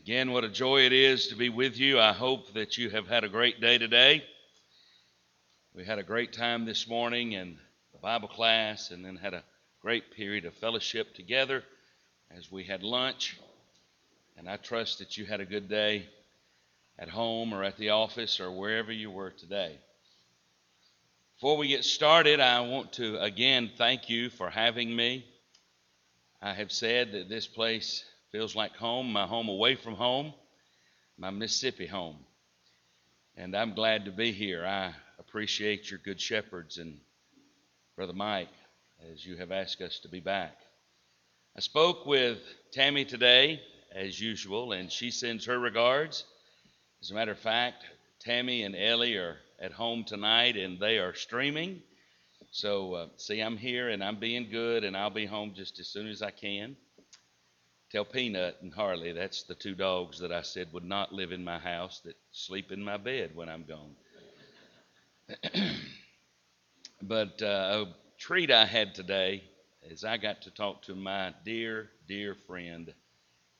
Again, what a joy it is to be with you. I hope that you have had a great day today. We had a great time this morning in the Bible class and then had a great period of fellowship together as we had lunch. And I trust that you had a good day at home or at the office or wherever you were today. Before we get started, I want to again thank you for having me. I have said that this place feels like home, my home away from home, my Mississippi home. And I'm glad to be here. I appreciate your good shepherds and Brother Mike as you have asked us to be back. I spoke with Tammy today, as usual, and she sends her regards. As a matter of fact, Tammy and Ellie are at home tonight and they are streaming. So, uh, see, I'm here and I'm being good, and I'll be home just as soon as I can. Tell Peanut and Harley, that's the two dogs that I said would not live in my house, that sleep in my bed when I'm gone. but uh, a treat I had today is I got to talk to my dear, dear friend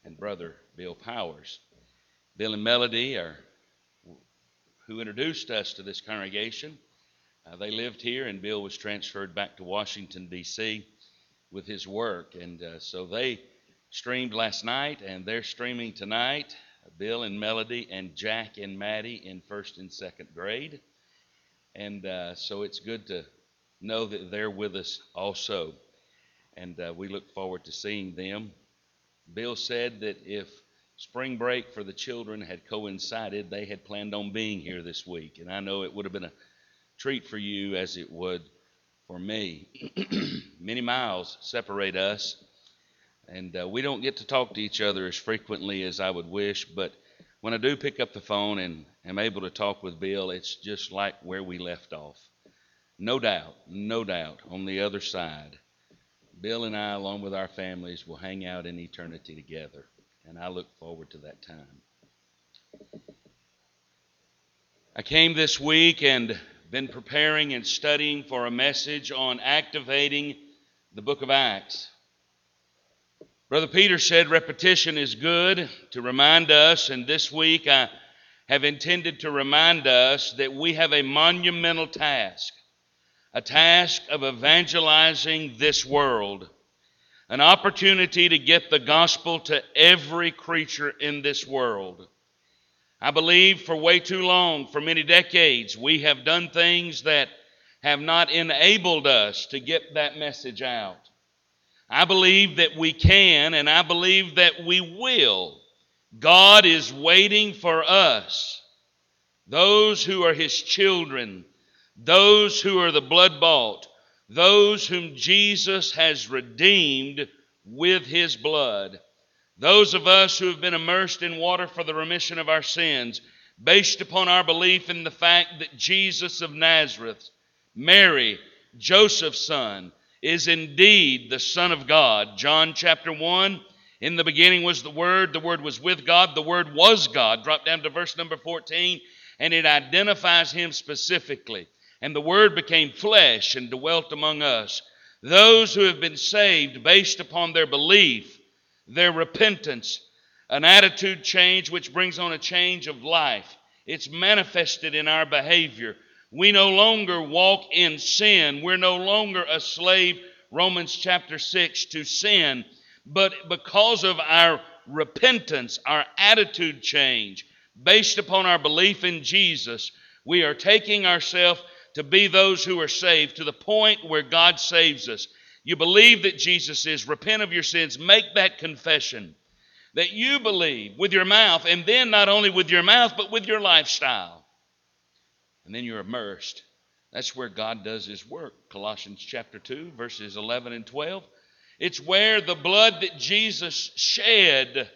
and brother, Bill Powers. Bill and Melody are who introduced us to this congregation. Uh, they lived here, and Bill was transferred back to Washington, D.C. with his work. And uh, so they streamed last night, and they're streaming tonight. Bill and Melody, and Jack and Maddie in first and second grade. And uh, so it's good to know that they're with us also. And uh, we look forward to seeing them. Bill said that if spring break for the children had coincided, they had planned on being here this week. And I know it would have been a treat for you as it would for me. Many miles separate us, and uh, we don't get to talk to each other as frequently as I would wish, but when I do pick up the phone and am able to talk with Bill, it's just like where we left off. No doubt, no doubt, on the other side, Bill and I, along with our families, will hang out in eternity together and I look forward to that time. I came this week and been preparing and studying for a message on activating the book of Acts. Brother Peter said repetition is good to remind us, and this week I have intended to remind us that we have a monumental task, a task of evangelizing this world an opportunity to get the gospel to every creature in this world. I believe for way too long, for many decades, we have done things that have not enabled us to get that message out. I believe that we can, and I believe that we will. God is waiting for us, those who are His children, those who are the blood bought, those whom Jesus has redeemed with his blood. Those of us who have been immersed in water for the remission of our sins, based upon our belief in the fact that Jesus of Nazareth, Mary, Joseph's son, is indeed the Son of God. John chapter 1. In the beginning was the Word, the Word was with God, the Word was God. Drop down to verse number 14, and it identifies Him specifically. And the Word became flesh and dwelt among us. Those who have been saved based upon their belief, their repentance, an attitude change which brings on a change of life. It's manifested in our behavior. We no longer walk in sin. We're no longer a slave, Romans chapter 6, to sin. But because of our repentance, our attitude change, based upon our belief in Jesus, we are taking ourselves to be those who are saved to the point where God saves us. You believe that Jesus is, repent of your sins, make that confession that you believe with your mouth, and then not only with your mouth, but with your lifestyle. And then you're immersed. That's where God does His work. Colossians chapter 2, verses 11 and 12. It's where the blood that Jesus shed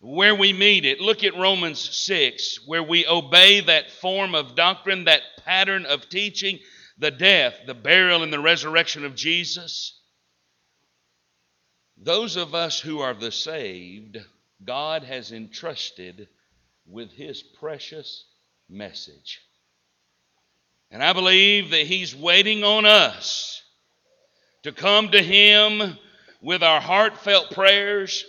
where we meet it. Look at Romans 6, where we obey that form of doctrine, that pattern of teaching, the death, the burial, and the resurrection of Jesus. Those of us who are the saved, God has entrusted with His precious message. And I believe that He's waiting on us to come to Him with our heartfelt prayers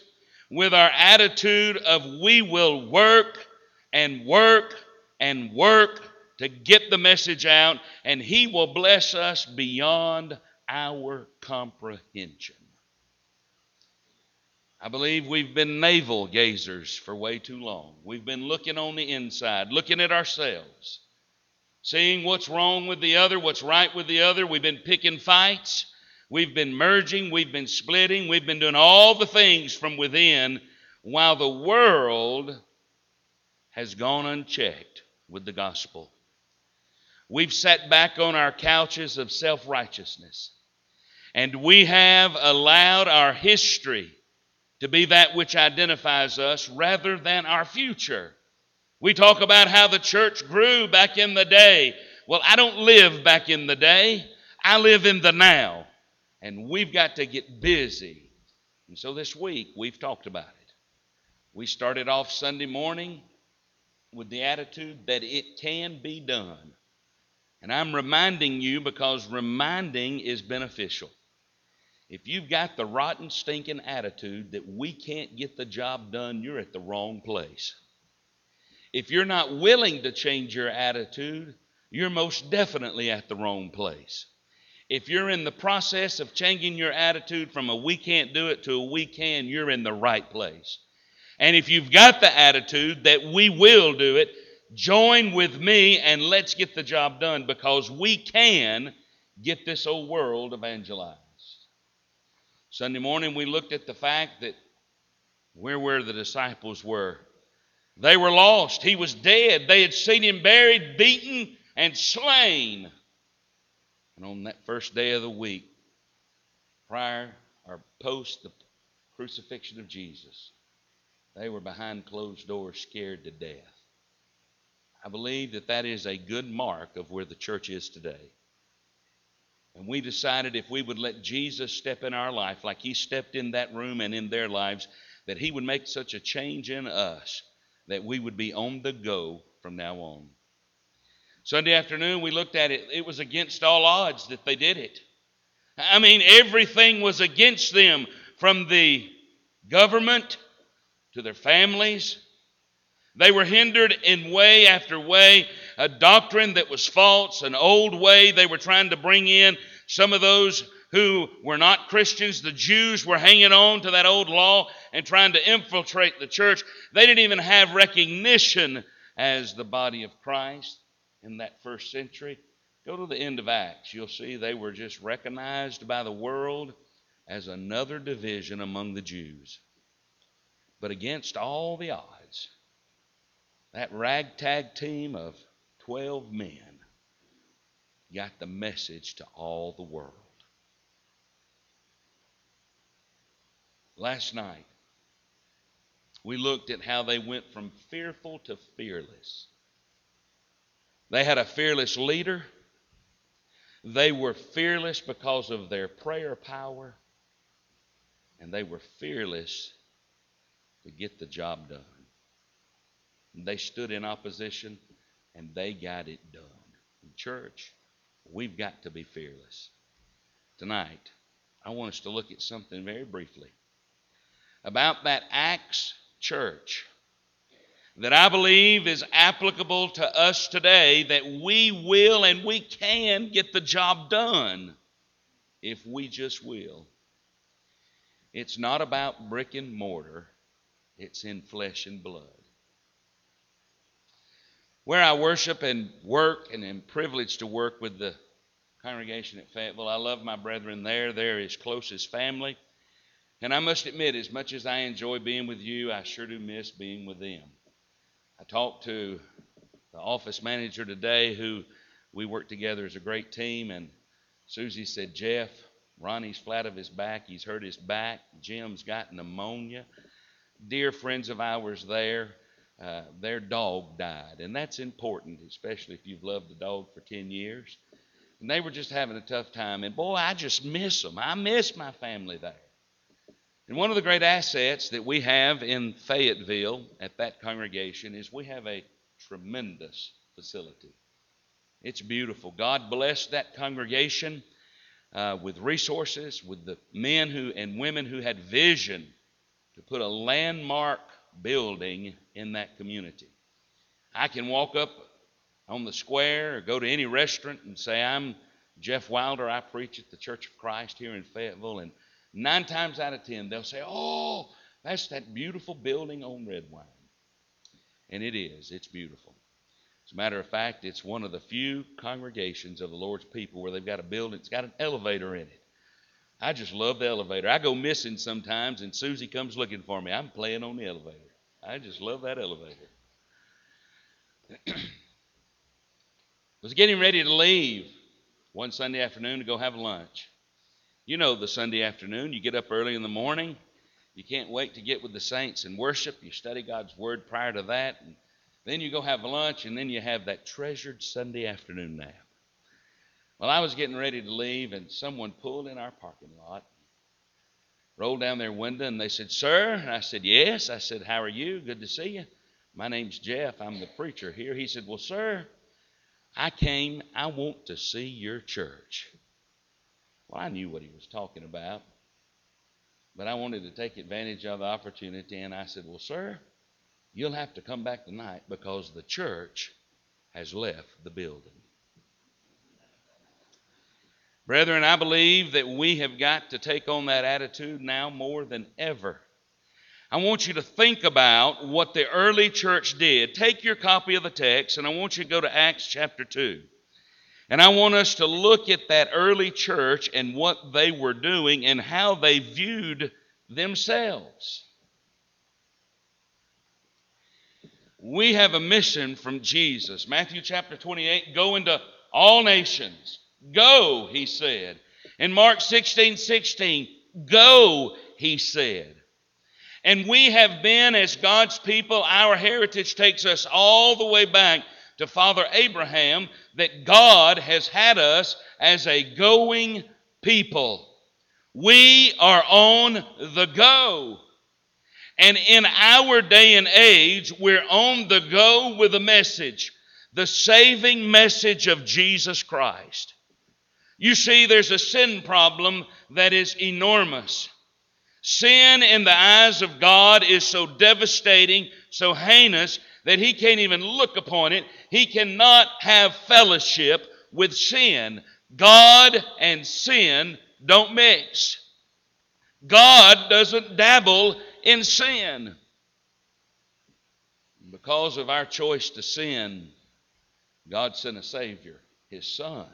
with our attitude of we will work and work and work to get the message out, and He will bless us beyond our comprehension. I believe we've been navel gazers for way too long. We've been looking on the inside, looking at ourselves, seeing what's wrong with the other, what's right with the other. We've been picking fights. We've been merging. We've been splitting. We've been doing all the things from within while the world has gone unchecked with the gospel. We've sat back on our couches of self righteousness and we have allowed our history to be that which identifies us rather than our future. We talk about how the church grew back in the day. Well, I don't live back in the day, I live in the now. And we've got to get busy. And so this week, we've talked about it. We started off Sunday morning with the attitude that it can be done. And I'm reminding you because reminding is beneficial. If you've got the rotten, stinking attitude that we can't get the job done, you're at the wrong place. If you're not willing to change your attitude, you're most definitely at the wrong place. If you're in the process of changing your attitude from a we can't do it to a we can, you're in the right place. And if you've got the attitude that we will do it, join with me and let's get the job done because we can get this old world evangelized. Sunday morning, we looked at the fact that where were the disciples were. They were lost. He was dead. They had seen him buried, beaten, and slain. And on that first day of the week, prior or post the crucifixion of Jesus, they were behind closed doors, scared to death. I believe that that is a good mark of where the church is today. And we decided if we would let Jesus step in our life like he stepped in that room and in their lives, that he would make such a change in us that we would be on the go from now on. Sunday afternoon, we looked at it. It was against all odds that they did it. I mean, everything was against them from the government to their families. They were hindered in way after way a doctrine that was false, an old way they were trying to bring in. Some of those who were not Christians, the Jews, were hanging on to that old law and trying to infiltrate the church. They didn't even have recognition as the body of Christ in that first century. Go to the end of Acts. You'll see they were just recognized by the world as another division among the Jews. But against all the odds, that ragtag team of 12 men got the message to all the world. Last night, we looked at how they went from fearful to fearless. They had a fearless leader. They were fearless because of their prayer power. And they were fearless to get the job done. They stood in opposition and they got it done. In church, we've got to be fearless. Tonight, I want us to look at something very briefly about that Acts church that I believe is applicable to us today that we will and we can get the job done if we just will. It's not about brick and mortar, it's in flesh and blood where I worship and work and am privileged to work with the congregation at Fayetteville. I love my brethren there. They're as close as family. And I must admit, as much as I enjoy being with you, I sure do miss being with them. I talked to the office manager today who we work together as a great team, and Susie said, Jeff, Ronnie's flat of his back. He's hurt his back. Jim's got pneumonia. Dear friends of ours there, uh, their dog died. And that's important, especially if you've loved a dog for 10 years. And they were just having a tough time. And boy, I just miss them. I miss my family there. And one of the great assets that we have in Fayetteville at that congregation is we have a tremendous facility. It's beautiful. God blessed that congregation uh, with resources, with the men who and women who had vision to put a landmark building in that community. I can walk up on the square or go to any restaurant and say, I'm Jeff Wilder, I preach at the Church of Christ here in Fayetteville, and nine times out of ten, they'll say, Oh, that's that beautiful building on Redwine. And it is, it's beautiful. As a matter of fact, it's one of the few congregations of the Lord's people where they've got a building, it's got an elevator in it. I just love the elevator. I go missing sometimes, and Susie comes looking for me. I'm playing on the elevator. I just love that elevator. was getting ready to leave one Sunday afternoon to go have lunch. You know the Sunday afternoon, you get up early in the morning, you can't wait to get with the saints and worship. You study God's Word prior to that, and then you go have lunch, and then you have that treasured Sunday afternoon nap. Well, I was getting ready to leave, and someone pulled in our parking lot, rolled down their window, and they said, Sir? And I said, Yes. I said, How are you? Good to see you. My name's Jeff. I'm the preacher here. He said, Well, sir, I came, I want to see your church. Well, I knew what he was talking about, but I wanted to take advantage of the opportunity, and I said, Well, sir, you'll have to come back tonight because the church has left the building. Brethren, I believe that we have got to take on that attitude now more than ever. I want you to think about what the early church did. Take your copy of the text, and I want you to go to Acts chapter 2. And I want us to look at that early church and what they were doing and how they viewed themselves. We have a mission from Jesus. Matthew chapter 28 go into all nations Go, he said. In Mark 16 16, go, he said. And we have been, as God's people, our heritage takes us all the way back to Father Abraham, that God has had us as a going people. We are on the go. And in our day and age, we're on the go with a message the saving message of Jesus Christ. You see, there's a sin problem that is enormous. Sin in the eyes of God is so devastating, so heinous, that He can't even look upon it. He cannot have fellowship with sin. God and sin don't mix. God doesn't dabble in sin. Because of our choice to sin, God sent a Savior, His Son.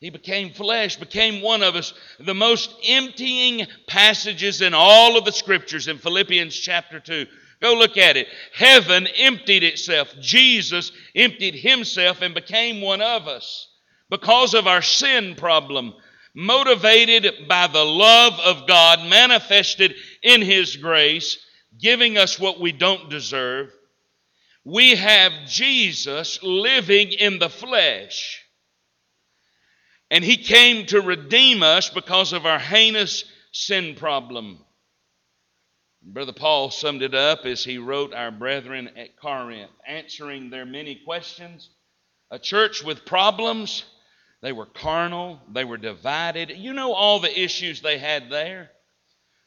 He became flesh, became one of us. The most emptying passages in all of the scriptures in Philippians chapter 2. Go look at it. Heaven emptied itself. Jesus emptied himself and became one of us because of our sin problem, motivated by the love of God manifested in his grace, giving us what we don't deserve. We have Jesus living in the flesh and he came to redeem us because of our heinous sin problem. Brother Paul summed it up as he wrote our brethren at Corinth, answering their many questions. A church with problems, they were carnal, they were divided. You know all the issues they had there.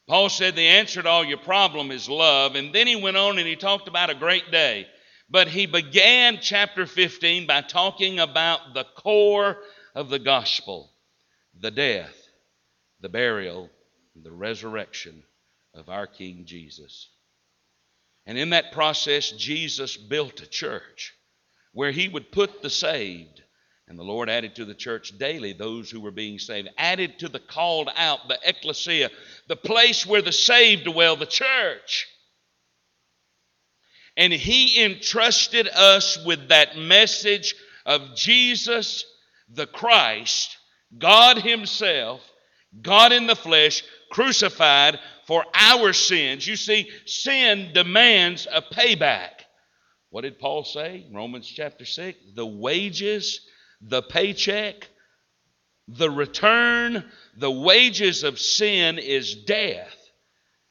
Paul said the answer to all your problem is love. And then he went on and he talked about a great day. But he began chapter 15 by talking about the core of the gospel the death, the burial, the resurrection of our King Jesus. And in that process, Jesus built a church where he would put the saved. And the Lord added to the church daily those who were being saved, added to the called out, the ecclesia, the place where the saved dwell, the church. And he entrusted us with that message of Jesus the Christ, God Himself, God in the flesh, crucified for our sins. You see, sin demands a payback. What did Paul say? Romans chapter 6 the wages, the paycheck, the return, the wages of sin is death.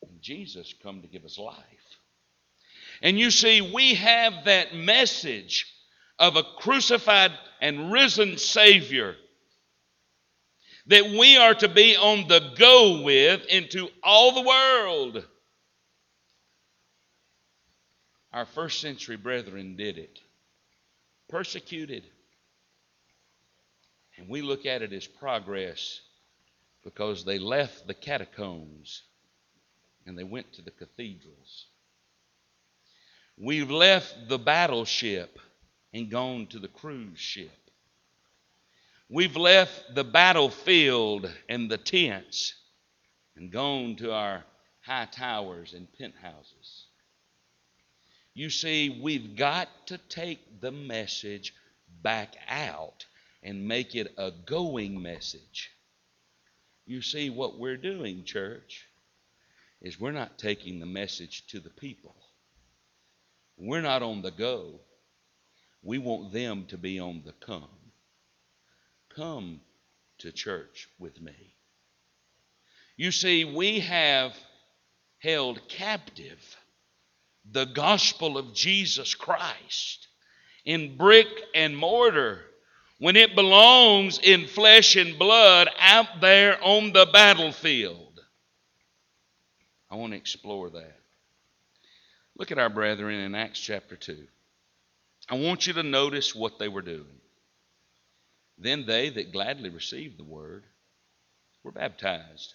And Jesus come to give us life. And you see, we have that message of a crucified and risen Savior that we are to be on the go with into all the world. Our first century brethren did it, persecuted. And we look at it as progress because they left the catacombs and they went to the cathedrals. We've left the battleship and gone to the cruise ship. We've left the battlefield and the tents and gone to our high towers and penthouses. You see, we've got to take the message back out and make it a going message. You see, what we're doing, church, is we're not taking the message to the people. We're not on the go. We want them to be on the come. Come to church with me. You see, we have held captive the gospel of Jesus Christ in brick and mortar when it belongs in flesh and blood out there on the battlefield. I want to explore that. Look at our brethren in Acts chapter 2. I want you to notice what they were doing. Then they that gladly received the word were baptized.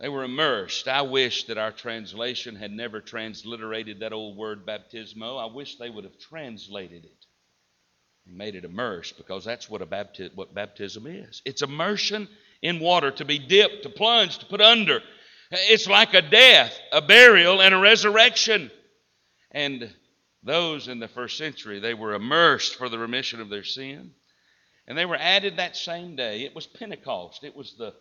They were immersed. I wish that our translation had never transliterated that old word baptismo. I wish they would have translated it and made it immersed because that's what, a bapti- what baptism is. It's immersion in water, to be dipped, to plunge, to put under. It's like a death, a burial, and a resurrection. And those in the first century, they were immersed for the remission of their sin. And they were added that same day. It was Pentecost. It was the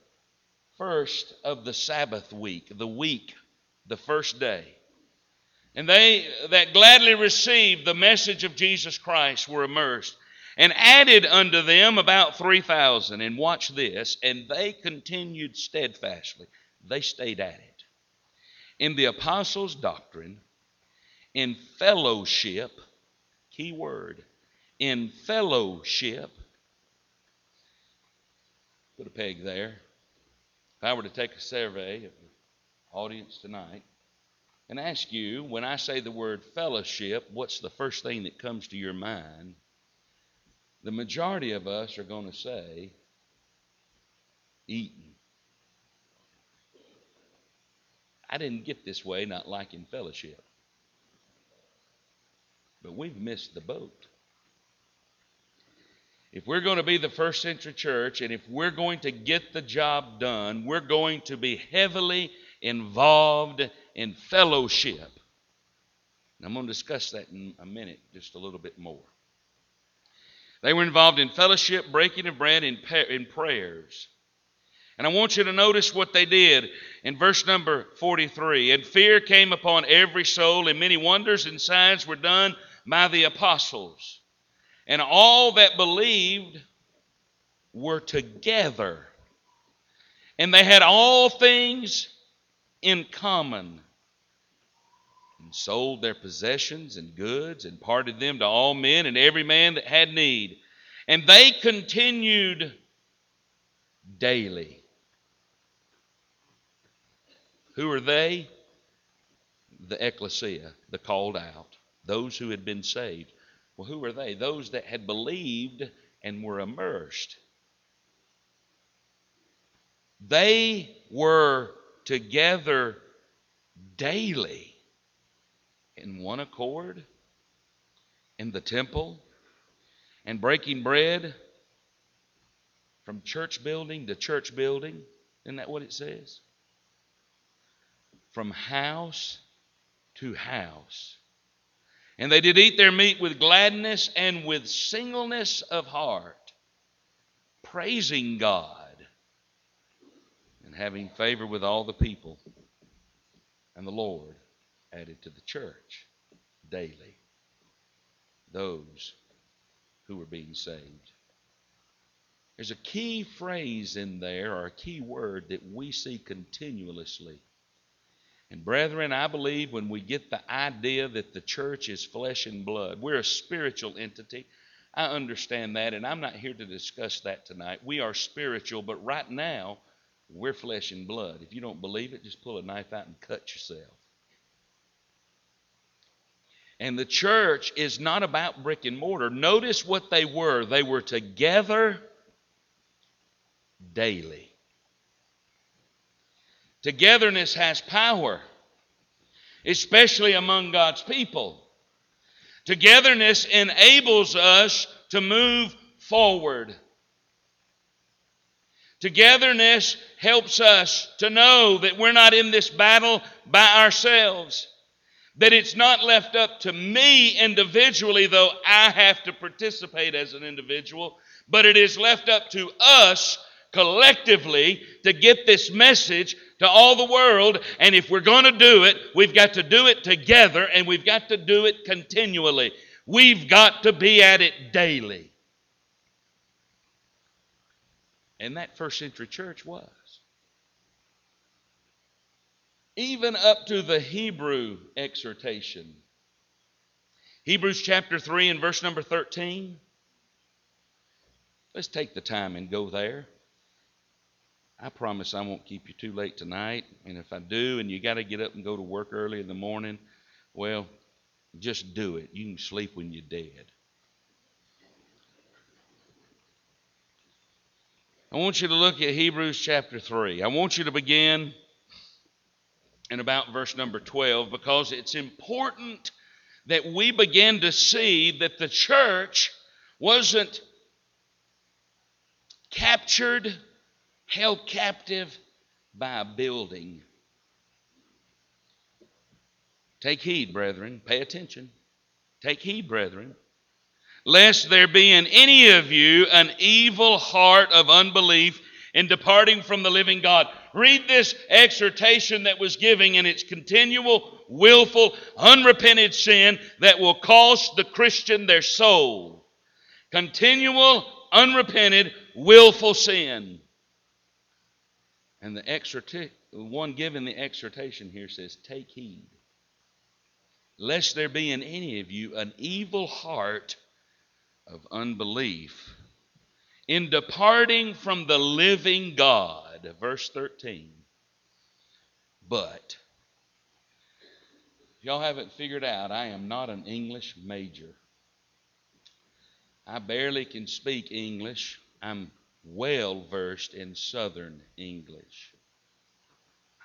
first of the Sabbath week, the week, the first day. And they that gladly received the message of Jesus Christ were immersed and added unto them about 3,000. And watch this, and they continued steadfastly. They stayed at it. In the apostles' doctrine, in fellowship, key word, in fellowship, put a peg there. If I were to take a survey of the audience tonight and ask you, when I say the word fellowship, what's the first thing that comes to your mind? The majority of us are going to say eating. I didn't get this way not liking fellowship. But we've missed the boat. If we're going to be the first century church and if we're going to get the job done, we're going to be heavily involved in fellowship. And I'm going to discuss that in a minute, just a little bit more. They were involved in fellowship, breaking of bread, and in prayers. And I want you to notice what they did in verse number 43. And fear came upon every soul, and many wonders and signs were done by the apostles. And all that believed were together. And they had all things in common. And sold their possessions and goods and parted them to all men and every man that had need. And they continued daily who are they? The ecclesia, the called out, those who had been saved. Well, who were they? Those that had believed and were immersed. They were together daily in one accord in the temple and breaking bread from church building to church building. Isn't that what it says? from house to house. And they did eat their meat with gladness and with singleness of heart, praising God and having favor with all the people. And the Lord added to the church daily those who were being saved. There's a key phrase in there, or a key word that we see continuously and brethren, I believe when we get the idea that the church is flesh and blood, we're a spiritual entity. I understand that, and I'm not here to discuss that tonight. We are spiritual, but right now, we're flesh and blood. If you don't believe it, just pull a knife out and cut yourself. And the church is not about brick and mortar. Notice what they were they were together daily. Togetherness has power, especially among God's people. Togetherness enables us to move forward. Togetherness helps us to know that we're not in this battle by ourselves. That it's not left up to me individually, though I have to participate as an individual, but it is left up to us collectively to get this message to all the world. And if we're going to do it, we've got to do it together and we've got to do it continually. We've got to be at it daily. And that first century church was. Even up to the Hebrew exhortation. Hebrews chapter 3 and verse number 13. Let's take the time and go there. I promise I won't keep you too late tonight. And if I do, and you got to get up and go to work early in the morning, well, just do it. You can sleep when you're dead. I want you to look at Hebrews chapter 3. I want you to begin in about verse number 12 because it's important that we begin to see that the church wasn't captured held captive by a building. Take heed, brethren. Pay attention. Take heed, brethren. Lest there be in any of you an evil heart of unbelief in departing from the living God. Read this exhortation that was given in its continual, willful, unrepented sin that will cost the Christian their soul. Continual, unrepented, willful sin. And the one given the exhortation here says, Take heed, lest there be in any of you an evil heart of unbelief in departing from the living God. Verse 13. But, y'all haven't figured out, I am not an English major. I barely can speak English. I'm well versed in Southern English.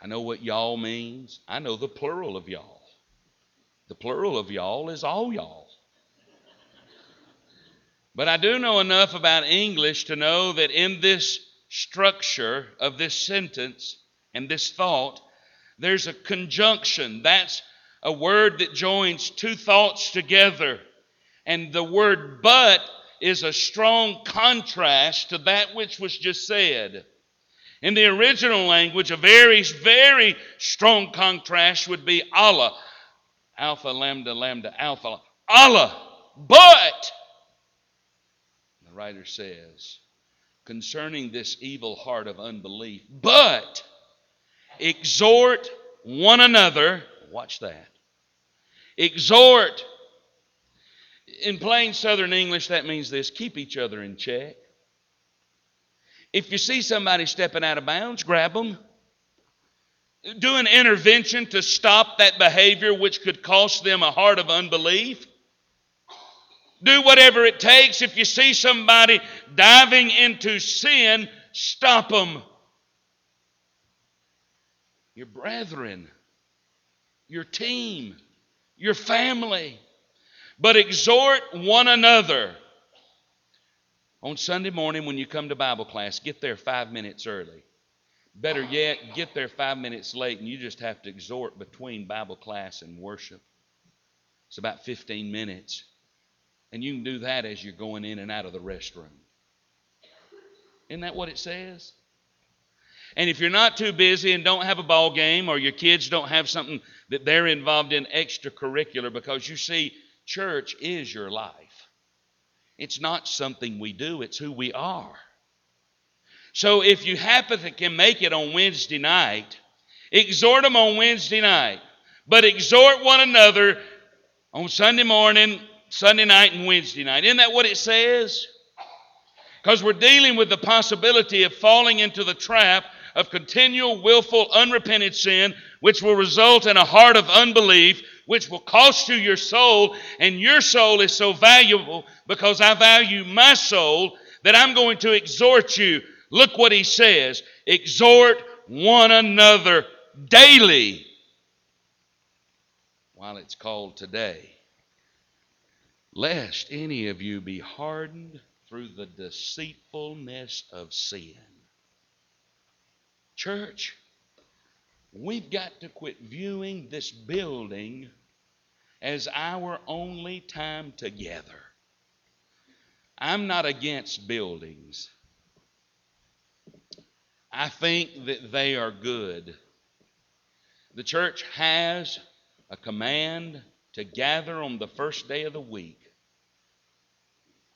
I know what y'all means. I know the plural of y'all. The plural of y'all is all y'all. But I do know enough about English to know that in this structure of this sentence and this thought, there's a conjunction. That's a word that joins two thoughts together. And the word but is a strong contrast to that which was just said. In the original language, a very, very strong contrast would be alla. Alpha, lambda, lambda, alpha. alla. But, the writer says, concerning this evil heart of unbelief, but exhort one another. Watch that. Exhort in plain Southern English, that means this keep each other in check. If you see somebody stepping out of bounds, grab them. Do an intervention to stop that behavior which could cost them a heart of unbelief. Do whatever it takes. If you see somebody diving into sin, stop them. Your brethren, your team, your family but exhort one another. On Sunday morning, when you come to Bible class, get there five minutes early. Better yet, get there five minutes late, and you just have to exhort between Bible class and worship. It's about 15 minutes. And you can do that as you're going in and out of the restroom. Isn't that what it says? And if you're not too busy and don't have a ball game or your kids don't have something that they're involved in extracurricular, because you see, Church is your life. It's not something we do, it's who we are. So if you happen to can make it on Wednesday night, exhort them on Wednesday night. But exhort one another on Sunday morning, Sunday night, and Wednesday night. Isn't that what it says? Because we're dealing with the possibility of falling into the trap of continual, willful, unrepentant sin, which will result in a heart of unbelief, which will cost you your soul, and your soul is so valuable because I value my soul that I'm going to exhort you. Look what he says exhort one another daily while it's called today, lest any of you be hardened through the deceitfulness of sin. Church, we've got to quit viewing this building as our only time together. I'm not against buildings. I think that they are good. The church has a command to gather on the first day of the week.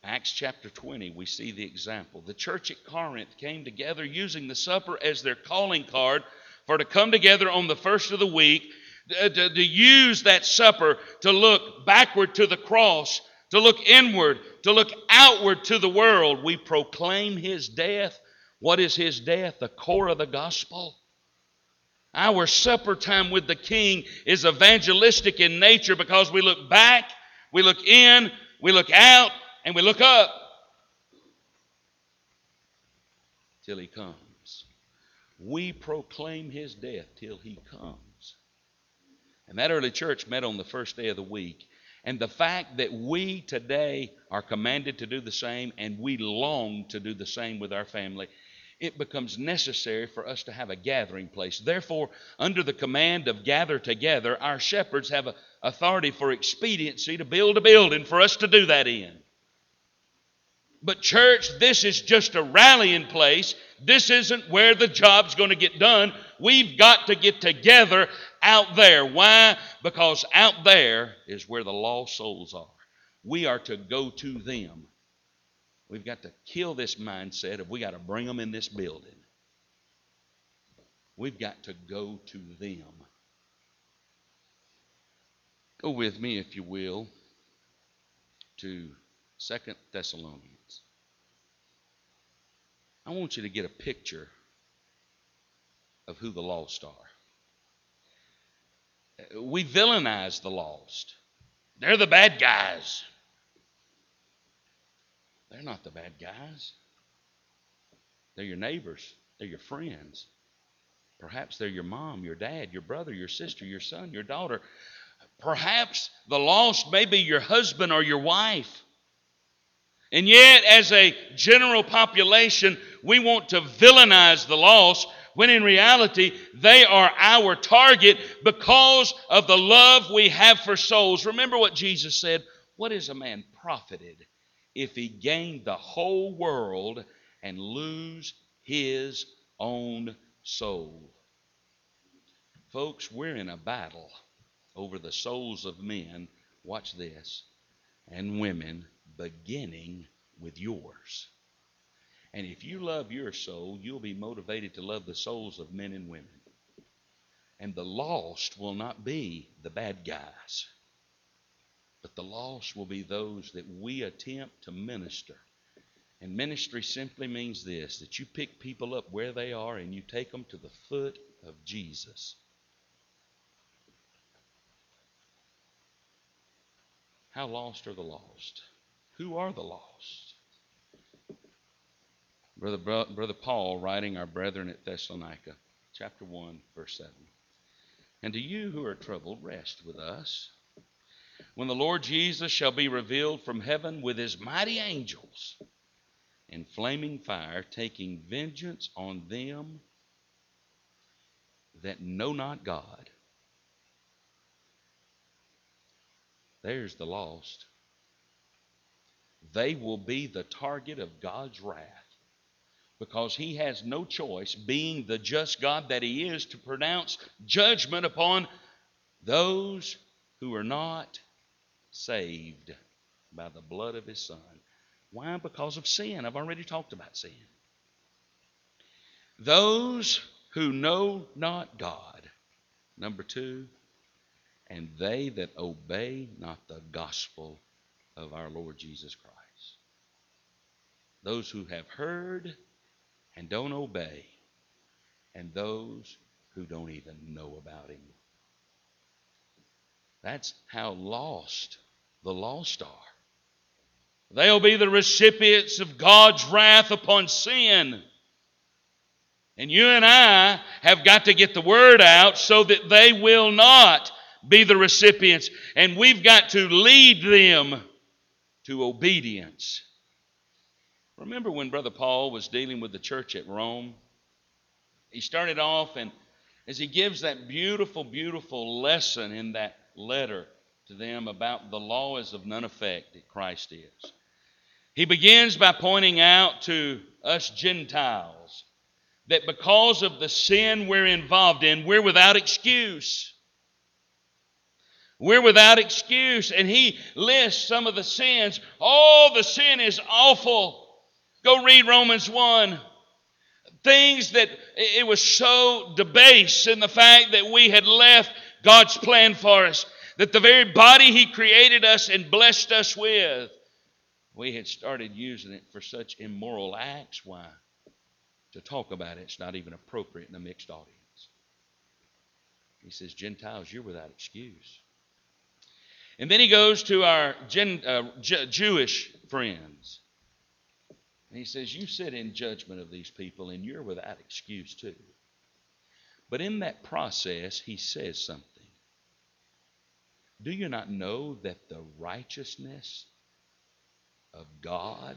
Acts chapter 20, we see the example. The church at Corinth came together using the supper as their calling card for to come together on the first of the week, to, to, to use that supper to look backward to the cross, to look inward, to look outward to the world. We proclaim his death. What is his death? The core of the gospel. Our supper time with the King is evangelistic in nature because we look back, we look in, we look out, and we look up till he comes. We proclaim his death till he comes. And that early church met on the first day of the week. And the fact that we today are commanded to do the same and we long to do the same with our family it becomes necessary for us to have a gathering place. Therefore, under the command of gather together, our shepherds have authority for expediency to build a building for us to do that in. But, church, this is just a rallying place. This isn't where the job's going to get done. We've got to get together out there. Why? Because out there is where the lost souls are. We are to go to them. We've got to kill this mindset of we got to bring them in this building. We've got to go to them. Go with me, if you will, to Second Thessalonians. I want you to get a picture of who the lost are. We villainize the lost. They're the bad guys. They're not the bad guys. They're your neighbors, they're your friends. Perhaps they're your mom, your dad, your brother, your sister, your son, your daughter. Perhaps the lost may be your husband or your wife. And yet, as a general population, we want to villainize the lost when in reality they are our target because of the love we have for souls. Remember what Jesus said What is a man profited if he gained the whole world and lose his own soul. Folks, we're in a battle over the souls of men, watch this, and women, beginning with yours. And if you love your soul, you'll be motivated to love the souls of men and women. And the lost will not be the bad guys. But the lost will be those that we attempt to minister. And ministry simply means this that you pick people up where they are and you take them to the foot of Jesus. How lost are the lost? Who are the lost? Brother, Brother Paul, writing our brethren at Thessalonica, chapter 1, verse 7. And to you who are troubled, rest with us when the Lord Jesus shall be revealed from heaven with his mighty angels in flaming fire, taking vengeance on them that know not God. There's the lost. They will be the target of God's wrath because he has no choice, being the just God that he is, to pronounce judgment upon those who are not saved by the blood of his son. Why? Because of sin. I've already talked about sin. Those who know not God. Number two, and they that obey not the gospel of our Lord Jesus Christ. Those who have heard and don't obey, and those who don't even know about Him. That's how lost the lost are. They'll be the recipients of God's wrath upon sin. And you and I have got to get the word out so that they will not be the recipients. And we've got to lead them to obedience. Remember when Brother Paul was dealing with the church at Rome? He started off, and as he gives that beautiful, beautiful lesson in that letter to them about the law is of none effect that Christ is, he begins by pointing out to us Gentiles that because of the sin we're involved in, we're without excuse. We're without excuse. And he lists some of the sins. Oh, the sin is awful. Go read Romans 1. Things that it was so debased in the fact that we had left God's plan for us, that the very body He created us and blessed us with, we had started using it for such immoral acts. Why? To talk about it, it's not even appropriate in a mixed audience. He says, Gentiles, you're without excuse. And then he goes to our Gen, uh, J- Jewish friends. And he says, You sit in judgment of these people, and you're without excuse too. But in that process, he says something. Do you not know that the righteousness of God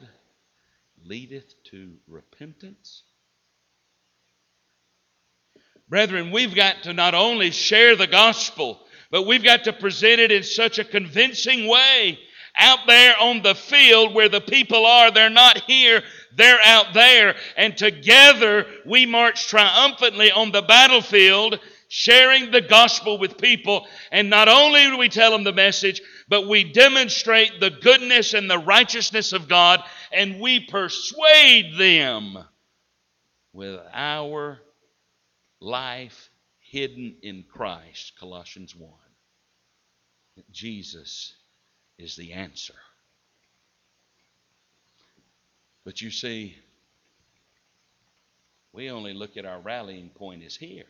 leadeth to repentance? Brethren, we've got to not only share the gospel, but we've got to present it in such a convincing way out there on the field where the people are. They're not here, they're out there. And together we march triumphantly on the battlefield, sharing the gospel with people. And not only do we tell them the message, but we demonstrate the goodness and the righteousness of God, and we persuade them with our life hidden in Christ, Colossians 1. Jesus is the answer. But you see, we only look at our rallying point as here.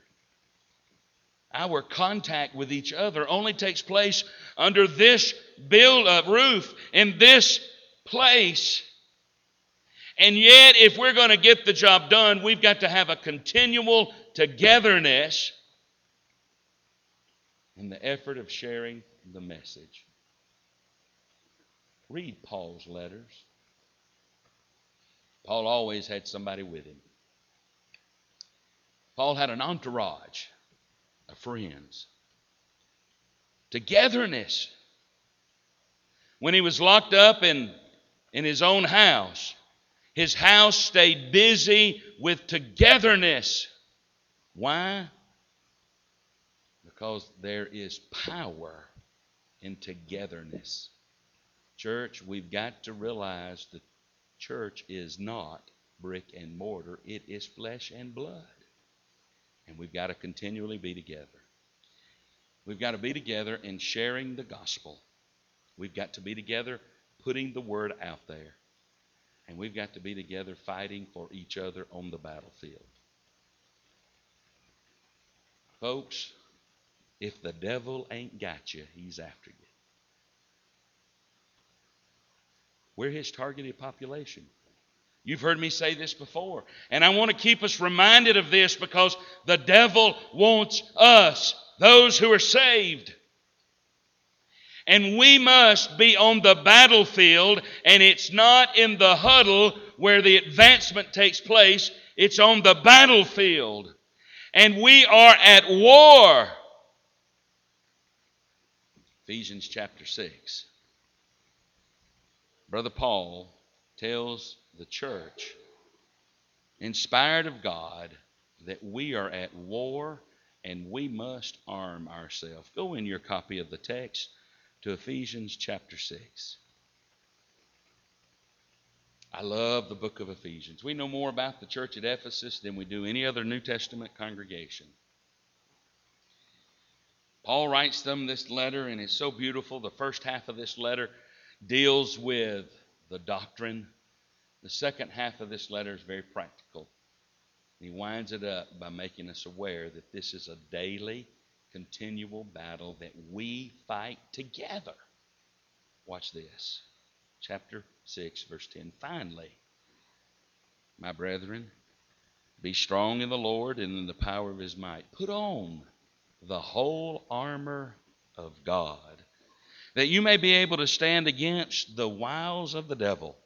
Our contact with each other only takes place under this build up roof in this place. And yet, if we're going to get the job done, we've got to have a continual togetherness in the effort of sharing the message. Read Paul's letters. Paul always had somebody with him. Paul had an entourage of friends. Togetherness. When he was locked up in, in his own house, his house stayed busy with togetherness. Why? Because there is power in togetherness. Church, we've got to realize the church is not brick and mortar, it is flesh and blood. And we've got to continually be together. We've got to be together in sharing the gospel. We've got to be together putting the word out there. And we've got to be together fighting for each other on the battlefield. Folks, if the devil ain't got you, he's after you. We're his targeted population. You've heard me say this before. And I want to keep us reminded of this because the devil wants us, those who are saved. And we must be on the battlefield, and it's not in the huddle where the advancement takes place, it's on the battlefield. And we are at war. Ephesians chapter 6. Brother Paul tells the church, inspired of God, that we are at war and we must arm ourselves. Go in your copy of the text to Ephesians chapter 6. I love the book of Ephesians. We know more about the church at Ephesus than we do any other New Testament congregation. Paul writes them this letter, and it's so beautiful. The first half of this letter deals with the doctrine. The second half of this letter is very practical. He winds it up by making us aware that this is a daily, continual battle that we fight together. Watch this. Chapter 6, verse 10. Finally, my brethren, be strong in the Lord and in the power of his might. Put on the whole armor of God, that you may be able to stand against the wiles of the devil.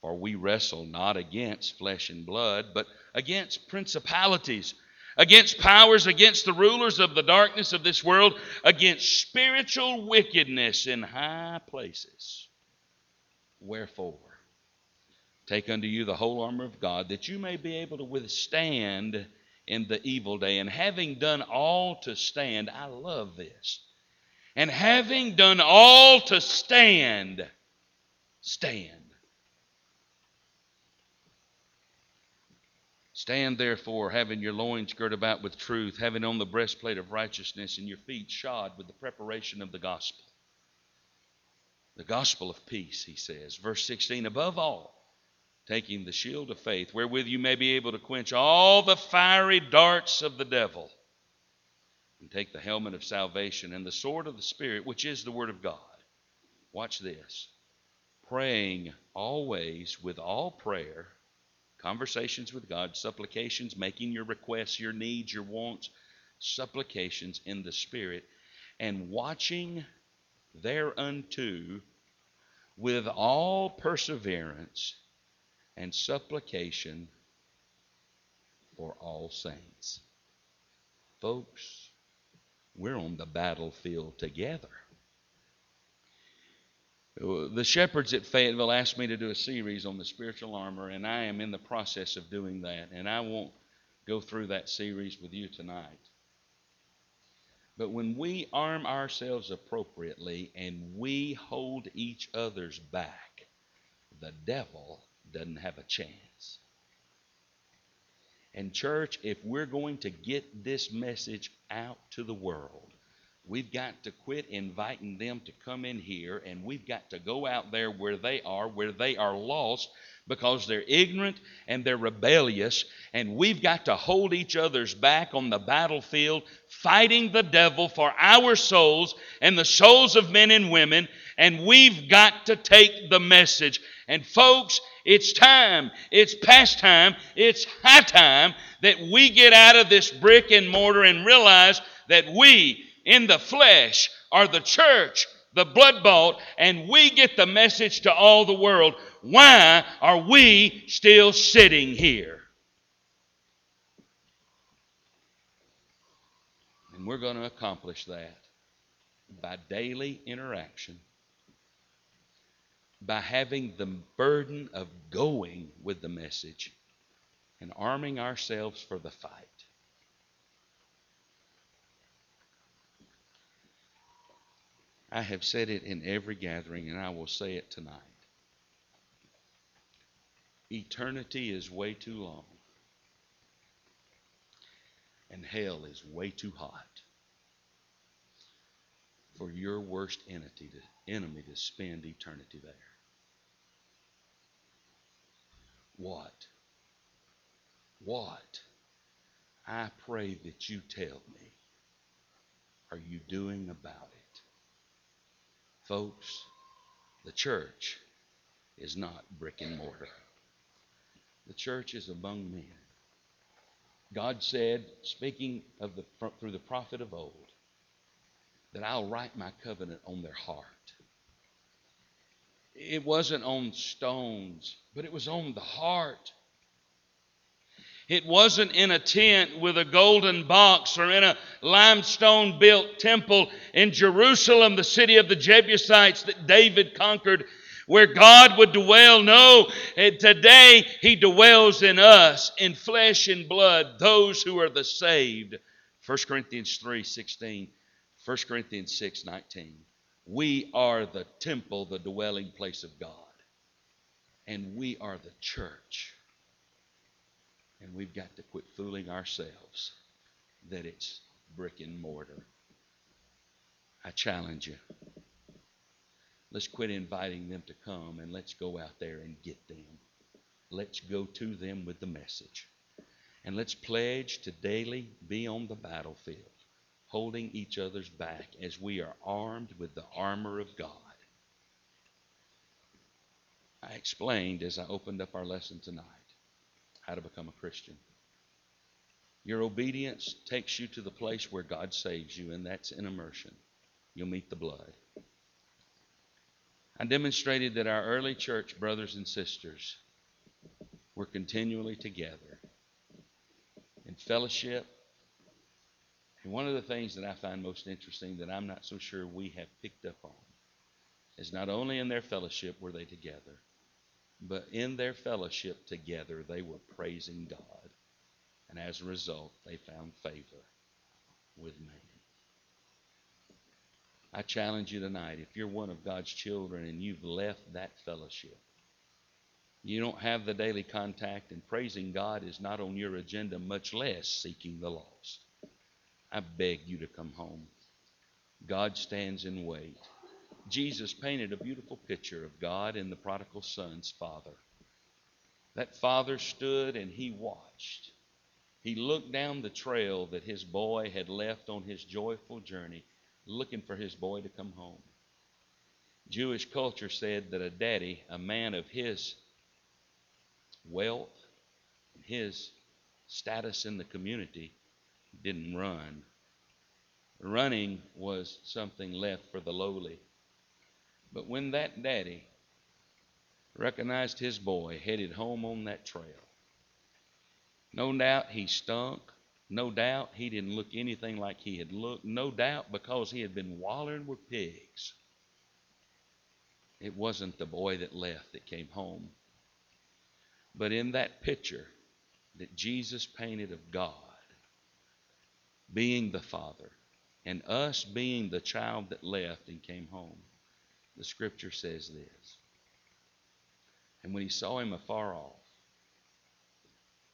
For we wrestle not against flesh and blood, but against principalities, against powers, against the rulers of the darkness of this world, against spiritual wickedness in high places. Wherefore, take unto you the whole armor of God, that you may be able to withstand in the evil day. And having done all to stand, I love this. And having done all to stand, stand. Stand therefore, having your loins girt about with truth, having on the breastplate of righteousness, and your feet shod with the preparation of the gospel. The gospel of peace, he says. Verse 16, above all, taking the shield of faith, wherewith you may be able to quench all the fiery darts of the devil, and take the helmet of salvation and the sword of the Spirit, which is the Word of God. Watch this. Praying always with all prayer conversations with God, supplications, making your requests, your needs, your wants, supplications in the Spirit, and watching thereunto with all perseverance and supplication for all saints. Folks, we're on the battlefield together. The shepherds at Fayetteville asked me to do a series on the spiritual armor, and I am in the process of doing that. And I won't go through that series with you tonight. But when we arm ourselves appropriately and we hold each other's back, the devil doesn't have a chance. And, church, if we're going to get this message out to the world, We've got to quit inviting them to come in here, and we've got to go out there where they are, where they are lost because they're ignorant and they're rebellious. And we've got to hold each other's back on the battlefield, fighting the devil for our souls and the souls of men and women. And we've got to take the message. And, folks, it's time, it's past time, it's high time that we get out of this brick and mortar and realize that we, in the flesh are the church, the blood bought, and we get the message to all the world. Why are we still sitting here? And we're going to accomplish that by daily interaction, by having the burden of going with the message and arming ourselves for the fight. I have said it in every gathering, and I will say it tonight. Eternity is way too long, and hell is way too hot for your worst entity to, enemy to spend eternity there. What? What? I pray that you tell me are you doing about it? Folks, the church is not brick and mortar. The church is among men. God said, speaking of the, through the prophet of old, that I'll write my covenant on their heart. It wasn't on stones, but it was on the heart. It wasn't in a tent with a golden box or in a limestone built temple in Jerusalem, the city of the Jebusites that David conquered, where God would dwell. No, and today He dwells in us, in flesh and blood, those who are the saved. 1 Corinthians 3 16, 1 Corinthians 6 19. We are the temple, the dwelling place of God. And we are the church. And we've got to quit fooling ourselves that it's brick and mortar. I challenge you. Let's quit inviting them to come and let's go out there and get them. Let's go to them with the message. And let's pledge to daily be on the battlefield, holding each other's back as we are armed with the armor of God. I explained as I opened up our lesson tonight how to become a Christian. Your obedience takes you to the place where God saves you, and that's in immersion. You'll meet the blood. I demonstrated that our early church brothers and sisters were continually together in fellowship. And one of the things that I find most interesting that I'm not so sure we have picked up on is not only in their fellowship were they together, but in their fellowship together they were praising God. And as a result, they found favor with man. I challenge you tonight if you're one of God's children and you've left that fellowship, you don't have the daily contact, and praising God is not on your agenda, much less seeking the lost. I beg you to come home. God stands in wait. Jesus painted a beautiful picture of God and the prodigal son's father. That father stood and he watched. He looked down the trail that his boy had left on his joyful journey, looking for his boy to come home. Jewish culture said that a daddy, a man of his wealth, his status in the community, didn't run. Running was something left for the lowly. But when that daddy recognized his boy headed home on that trail, no doubt he stunk. No doubt he didn't look anything like he had looked. No doubt because he had been wallering with pigs. It wasn't the boy that left that came home. But in that picture that Jesus painted of God being the Father and us being the child that left and came home, the scripture says this. And when he saw him afar off,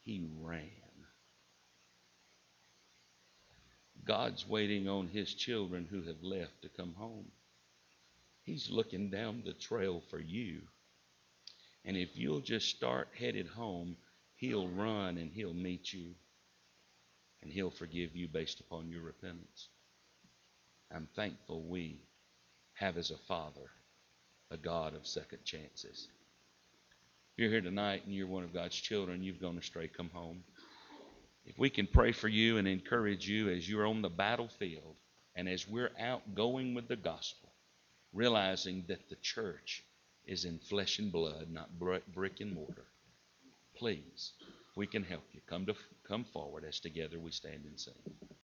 he ran. God's waiting on his children who have left to come home. He's looking down the trail for you. And if you'll just start headed home, He'll run and He'll meet you. And He'll forgive you based upon your repentance. I'm thankful we have as a Father a God of second chances. If you're here tonight and you're one of God's children, you've gone astray, come home. If we can pray for you and encourage you as you're on the battlefield and as we're out going with the gospel, realizing that the church is in flesh and blood, not brick and mortar. Please, we can help you. Come to come forward as together we stand and sing.